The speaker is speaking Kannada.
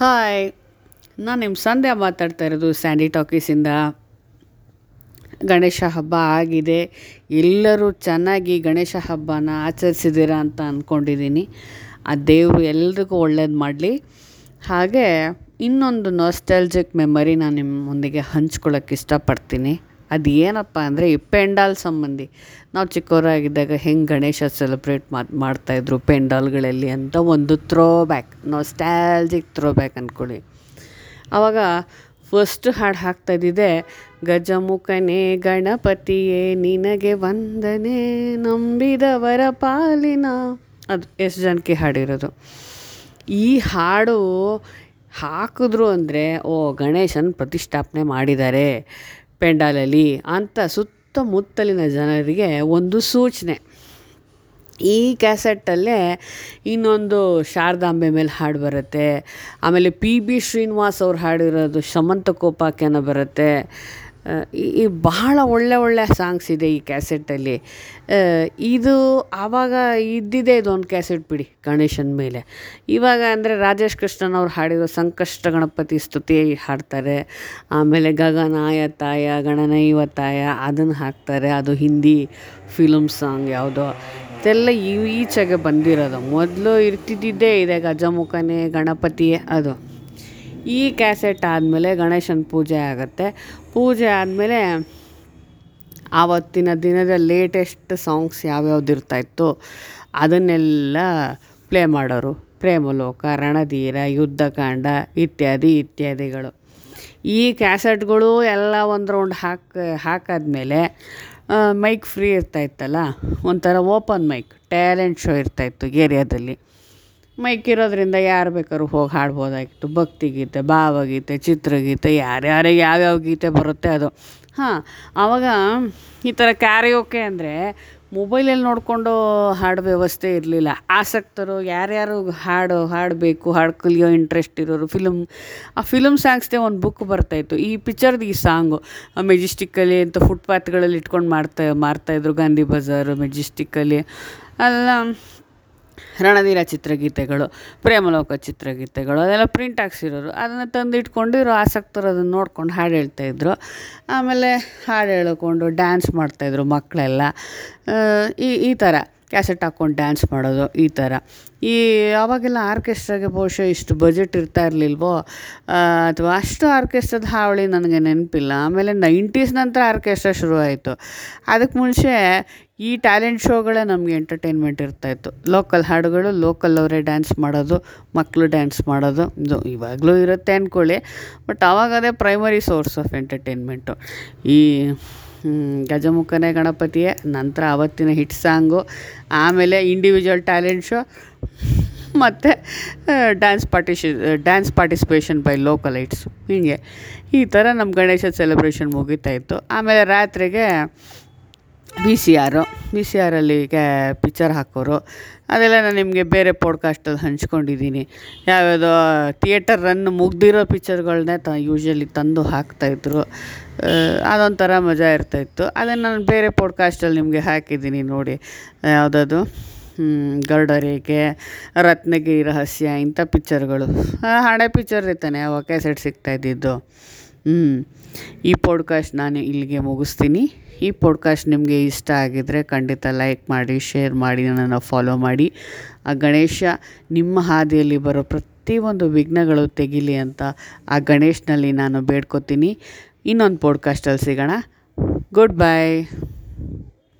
ಹಾಯ್ ನಾನು ನಿಮ್ಮ ಸಂಧ್ಯಾ ಮಾತಾಡ್ತಾ ಇರೋದು ಸ್ಯಾಂಡಿ ಟಾಕೀಸಿಂದ ಗಣೇಶ ಹಬ್ಬ ಆಗಿದೆ. ಎಲ್ಲರೂ ಚೆನ್ನಾಗಿ ಗಣೇಶ ಹಬ್ಬನ ಆಚರಿಸಿದ್ದೀರಾ ಅಂತ ಅಂದ್ಕೊಂಡಿದ್ದೀನಿ ಆ ದೇವರು ಎಲ್ರಿಗೂ ಒಳ್ಳೇದು ಮಾಡಲಿ. ಹಾಗೆ ಇನ್ನೊಂದು ನಾಸ್ಟಾಲ್ಜಿಕ್ ಮೆಮರಿ ನಾನು ನಿಮ್ಮೊಂದಿಗೆ ಹಂಚ್ಕೊಳ್ಳೋಕೆ ಇಷ್ಟಪಡ್ತೀನಿ. ಅದು ಏನಪ್ಪ ಅಂದರೆ ಈ ಪೆಂಡಾಲ್ ಸಂಬಂಧಿ. ನಾವು ಚಿಕ್ಕವರಾಗಿದ್ದಾಗ ಹೆಂಗೆ ಗಣೇಶ ಸೆಲೆಬ್ರೇಟ್ ಮಾಡಿ, ಮಾಡ್ತಾಯಿದ್ರು ಪೆಂಡಾಲ್ಗಳಲ್ಲಿ ಅಂತ ಒಂದು throw back nostalgic throw back ಅಂದ್ಕೊಳ್ಳಿ ಆವಾಗ ಫಸ್ಟ್ ಹಾಡು ಹಾಕ್ತಾಯಿದ್ದಿದ್ದೆ ಗಜಮುಖನೇ ಗಣಪತಿಯೇ, ನಿನಗೆ ವಂದನೆ, ನಂಬಿದವರ ಪಾಲಿನ ಅದು ಎಷ್ಟು ಜನಕ್ಕೆ ಹಾಡಿರೋದು. ಈ ಹಾಡು ಹಾಕಿದ್ರು ಅಂದರೆ, ಓ, ಗಣೇಶನ ಪ್ರತಿಷ್ಠಾಪನೆ ಮಾಡಿದ್ದಾರೆ. ಪೆಂಡಾಲಲ್ಲಿ ಅಂತ ಸುತ್ತಮುತ್ತಲಿನ ಜನರಿಗೆ ಒಂದು ಸೂಚನೆ. ಈ ಕ್ಯಾಸೆಟ್ಟಲ್ಲೇ ಇನ್ನೊಂದು ಶಾರದಾಂಬೆ ಮೇಲೆ ಹಾಡು ಬರುತ್ತೆ. ಆಮೇಲೆ ಪಿ ಬಿ ಶ್ರೀನಿವಾಸ್ ಅವ್ರು ಹಾಡಿರೋದು ಶಮಂತ ಕೋಪಾಖ್ಯಾನ ಬರುತ್ತೆ. ಈ ಬಹಳ ಒಳ್ಳೆ ಒಳ್ಳೆ ಸಾಂಗ್ಸ್ ಇದೆ ಈ ಕ್ಯಾಸೆಟ್ಟಲ್ಲಿ. ಇದು ಆವಾಗ ಇದ್ದಿದ್ದೇ ಇದೊಂದು ಕ್ಯಾಸೆಟ್ ಬಿಡಿ ಗಣೇಶನ ಮೇಲೆ. ಇವಾಗ ಅಂದರೆ ರಾಜೇಶ್ ಕೃಷ್ಣನ್ ಅವ್ರು ಹಾಡಿರೋ ಸಂಕಷ್ಟ ಗಣಪತಿ ಸ್ತುತಿ ಹಾಡ್ತಾರೆ. ಆಮೇಲೆ ಗಗನಾಯ ತಾಯ ಗಣನೈವತಾಯ ಅದನ್ನು ಹಾಕ್ತಾರೆ. ಅದು ಹಿಂದಿ ಫಿಲಮ್ ಸಾಂಗ್ ಯಾವುದೋ. ಇದೆಲ್ಲ ಈಚೆಗೆ ಬಂದಿರೋದು. ಮೊದಲು ಇರ್ತಿದ್ದಿದ್ದೇ ಇದೆ ಗಜಮುಖನೇ ಗಣಪತಿಯೇ ಅದು. ಈ ಕ್ಯಾಸೆಟ್ ಆದಮೇಲೆ ಗಣೇಶನ ಪೂಜೆ ಆಗುತ್ತೆ. ಪೂಜೆ ಆದಮೇಲೆ ಆವತ್ತಿನ ದಿನದ ಲೇಟೆಸ್ಟ್ ಸಾಂಗ್ಸ್ ಯಾವ್ಯಾವ್ದು ಇರ್ತಾಯಿತ್ತು ಅದನ್ನೆಲ್ಲ ಪ್ಲೇ ಮಾಡೋರು. ಪ್ರೇಮಲೋಕ, ರಣಧೀರ, ಯುದ್ಧಕಾಂಡ ಇತ್ಯಾದಿ ಇತ್ಯಾದಿಗಳು. ಈ ಕ್ಯಾಸೆಟ್ಗಳು ಎಲ್ಲ ಒಂದು ರೌಂಡ್ ಹಾಕಿ, ಹಾಕಾದ್ಮೇಲೆ ಮೈಕ್ ಫ್ರೀ ಇರ್ತಾಯಿತ್ತಲ್ಲ ಒಂಥರ ಓಪನ್ ಮೈಕ್, ಟ್ಯಾಲೆಂಟ್ ಶೋ ಇರ್ತಾಯಿತ್ತು ಏರಿಯಾದಲ್ಲಿ. ಮೈಕ್ ಇರೋದ್ರಿಂದ ಯಾರು ಬೇಕಾದ್ರೂ ಹೋಗಿ ಹಾಡ್ಬೋದಾಗಿತ್ತು. ಭಕ್ತಿಗೀತೆ ಭಾವಗೀತೆ ಚಿತ್ರಗೀತೆ ಯಾರ್ಯಾರಿಗೆ ಯಾವ್ಯಾವ ಗೀತೆ ಬರುತ್ತೆ ಅದು. ಹಾಂ ಆವಾಗ ಈ ಥರ ಕ್ಯಾರಿಯೋಕೆ ಅಂದರೆ ಮೊಬೈಲಲ್ಲಿ ನೋಡಿಕೊಂಡು ಹಾಡು ವ್ಯವಸ್ಥೆ ಇರಲಿಲ್ಲ. ಆಸಕ್ತರು ಯಾರ್ಯಾರು ಹಾಡು, ಹಾಡಬೇಕು ಹಾಡು ಕಲಿಯೋ ಇಂಟ್ರೆಸ್ಟ್ ಇರೋರು ಫಿಲಮ್ ಆ ಫಿಲಮ್ ಸಾಂಗ್ಸ್ದೇ ಒಂದು ಬುಕ್ ಬರ್ತಾಯಿತ್ತು ಈ ಪಿಕ್ಚರ್ದು ಈ ಸಾಂಗು ಮೆಜೆಸ್ಟಿಕ್ಕಲ್ಲಿ ಅಂತ ಫುಟ್ಪಾತ್ಗಳಲ್ಲಿ ಇಟ್ಕೊಂಡು ಮಾಡ್ತಾ ಮಾರ್ತಾಯಿದ್ರು ಗಾಂಧಿ ಬಜಾರು ಮೆಜೆಸ್ಟಿಕ್ಕಲ್ಲಿ ಅಲ್ಲ ರಣಧೀರ ಚಿತ್ರಗೀತೆಗಳು, ಪ್ರೇಮಲೋಕ ಚಿತ್ರಗೀತೆಗಳು, ಅದೆಲ್ಲ ಪ್ರಿಂಟ್ ಹಾಕ್ಸಿರೋರು. ಅದನ್ನು ತಂದು ಇಟ್ಕೊಂಡು ಇರೋ ಆಸಕ್ತರು ಅದನ್ನು ನೋಡ್ಕೊಂಡು ಹಾಡು ಹೇಳ್ತಾಯಿದ್ರು ಆಮೇಲೆ ಹಾಡು ಹೇಳಿಕೊಂಡು ಡ್ಯಾನ್ಸ್ ಮಾಡ್ತಾಯಿದ್ರು ಮಕ್ಕಳೆಲ್ಲ. ಈ ಈ ಥರ ಕ್ಯಾಸೆಟ್ ಹಾಕ್ಕೊಂಡು ಡ್ಯಾನ್ಸ್ ಮಾಡೋದು ಈ ಥರ. ಈ ಆವಾಗೆಲ್ಲ ಆರ್ಕೆಸ್ಟ್ರಾಗೆ ಬಹುಶಃ ಇಷ್ಟು ಬಜೆಟ್ ಇರ್ತಾ ಇರಲಿಲ್ವೋ? ಅಥವಾ ಅಷ್ಟು ಆರ್ಕೆಸ್ಟ್ರದ ಹಾವಳಿ ನನಗೆ ನೆನಪಿಲ್ಲ. ಆಮೇಲೆ ನೈಂಟೀಸ್ ನಂತರ ಆರ್ಕೆಸ್ಟ್ರಾ ಶುರುವಾಯಿತು. ಅದಕ್ಕೆ ಮುಂಚೆ ಈ ಟ್ಯಾಲೆಂಟ್ ಶೋಗಳೇ ನಮಗೆ ಎಂಟರ್ಟೈನ್ಮೆಂಟ್ ಇರ್ತಾಯಿತ್ತು ಲೋಕಲ್ ಹಾಡುಗಳು, ಲೋಕಲ್ ಅವರೇ ಡ್ಯಾನ್ಸ್ ಮಾಡೋದು ಮಕ್ಕಳು ಡ್ಯಾನ್ಸ್ ಮಾಡೋದು, ಇದು ಇವಾಗಲೂ ಇರುತ್ತೆ ಅಂದ್ಕೊಳ್ಳಿ ಬಟ್ ಆವಾಗ ಅದೇ ಪ್ರೈಮರಿ ಸೋರ್ಸ್ ಆಫ್ ಎಂಟರ್ಟೈನ್ಮೆಂಟು ಈ ಗಜಮುಖನೇ ಗಣಪತಿಯೇ. ನಂತರ ಆವತ್ತಿನ ಹಿಟ್ ಸಾಂಗು, ಆಮೇಲೆ ಇಂಡಿವಿಜುವಲ್ ಟ್ಯಾಲೆಂಟ್ ಶೋ ಮತ್ತು ಡ್ಯಾನ್ಸ್ ಪಾರ್ಟಿಶಿ ಡ್ಯಾನ್ಸ್ ಪಾರ್ಟಿಸಿಪೇಷನ್ ಬೈ ಲೋಕಲ್ ಐಟ್ಸ್ ಹೀಗೆ. ಈ ಥರ ನಮ್ಮ ಗಣೇಶ ಸೆಲೆಬ್ರೇಷನ್ ಮುಗಿತಾ ಇತ್ತು. ಆಮೇಲೆ ರಾತ್ರಿಗೆ V C R B C ಆರಲ್ಲಿ ಕ್ಯಾ ಪಿಕ್ಚರ್ ಹಾಕೋರು. ಅದೆಲ್ಲ ನಾನು ನಿಮಗೆ ಬೇರೆ ಪಾಡ್ಕಾಸ್ಟಲ್ಲಿ ಹಂಚ್ಕೊಂಡಿದ್ದೀನಿ ಯಾವ್ಯಾವುದೋ ಥಿಯೇಟರ್ ರನ್ ಮುಗ್ದಿರೋ ಪಿಕ್ಚರ್ಗಳನ್ನೇ ತ ಯೂಶ್ವಲಿ ತಂದು ಹಾಕ್ತಾಯಿದ್ರು ಅದೊಂಥರ ಮಜಾ ಇರ್ತಾಯಿತ್ತು ಅದನ್ನು ನಾನು ಬೇರೆ ಪಾಡ್ಕಾಸ್ಟಲ್ಲಿ ನಿಮಗೆ ಹಾಕಿದ್ದೀನಿ ನೋಡಿ. ಯಾವುದದು? ಗರ್ಡರಿಗೆ, ರತ್ನಗಿರಿ ರಹಸ್ಯ ಇಂಥ ಪಿಕ್ಚರ್ಗಳು ಹಣೆ ಪಿಕ್ಚರ್ ಇರ್ತಾನೆ, ಅವಾಗ ಕ್ಯಾಸೆಟ್ ಸಿಗ್ತಾಯಿದ್ದಿದ್ದು ಹ್ಞೂ ಈ ಪಾಡ್ಕಾಸ್ಟ್ ನಾನು ಇಲ್ಲಿಗೆ ಮುಗಿಸ್ತೀನಿ. ಈ ಪಾಡ್ಕಾಸ್ಟ್ ನಿಮಗೆ ಇಷ್ಟ ಆಗಿದ್ದರೆ ಖಂಡಿತ ಲೈಕ್ ಮಾಡಿ ಶೇರ್ ಮಾಡಿ, ನನ್ನನ್ನು ಫಾಲೋ ಮಾಡಿ. ಆ ಗಣೇಶ ನಿಮ್ಮ ಹಾದಿಯಲ್ಲಿ ಬರೋ ಪ್ರತಿಯೊಂದು ವಿಘ್ನಗಳು ತೆಗಿಲಿ ಅಂತ ಆ ಗಣೇಶನಲ್ಲಿ ನಾನು ಬೇಡ್ಕೋತೀನಿ. ಇನ್ನೊಂದು ಪಾಡ್ಕಾಸ್ಟಲ್ಲಿ ಸಿಗೋಣ. Good bye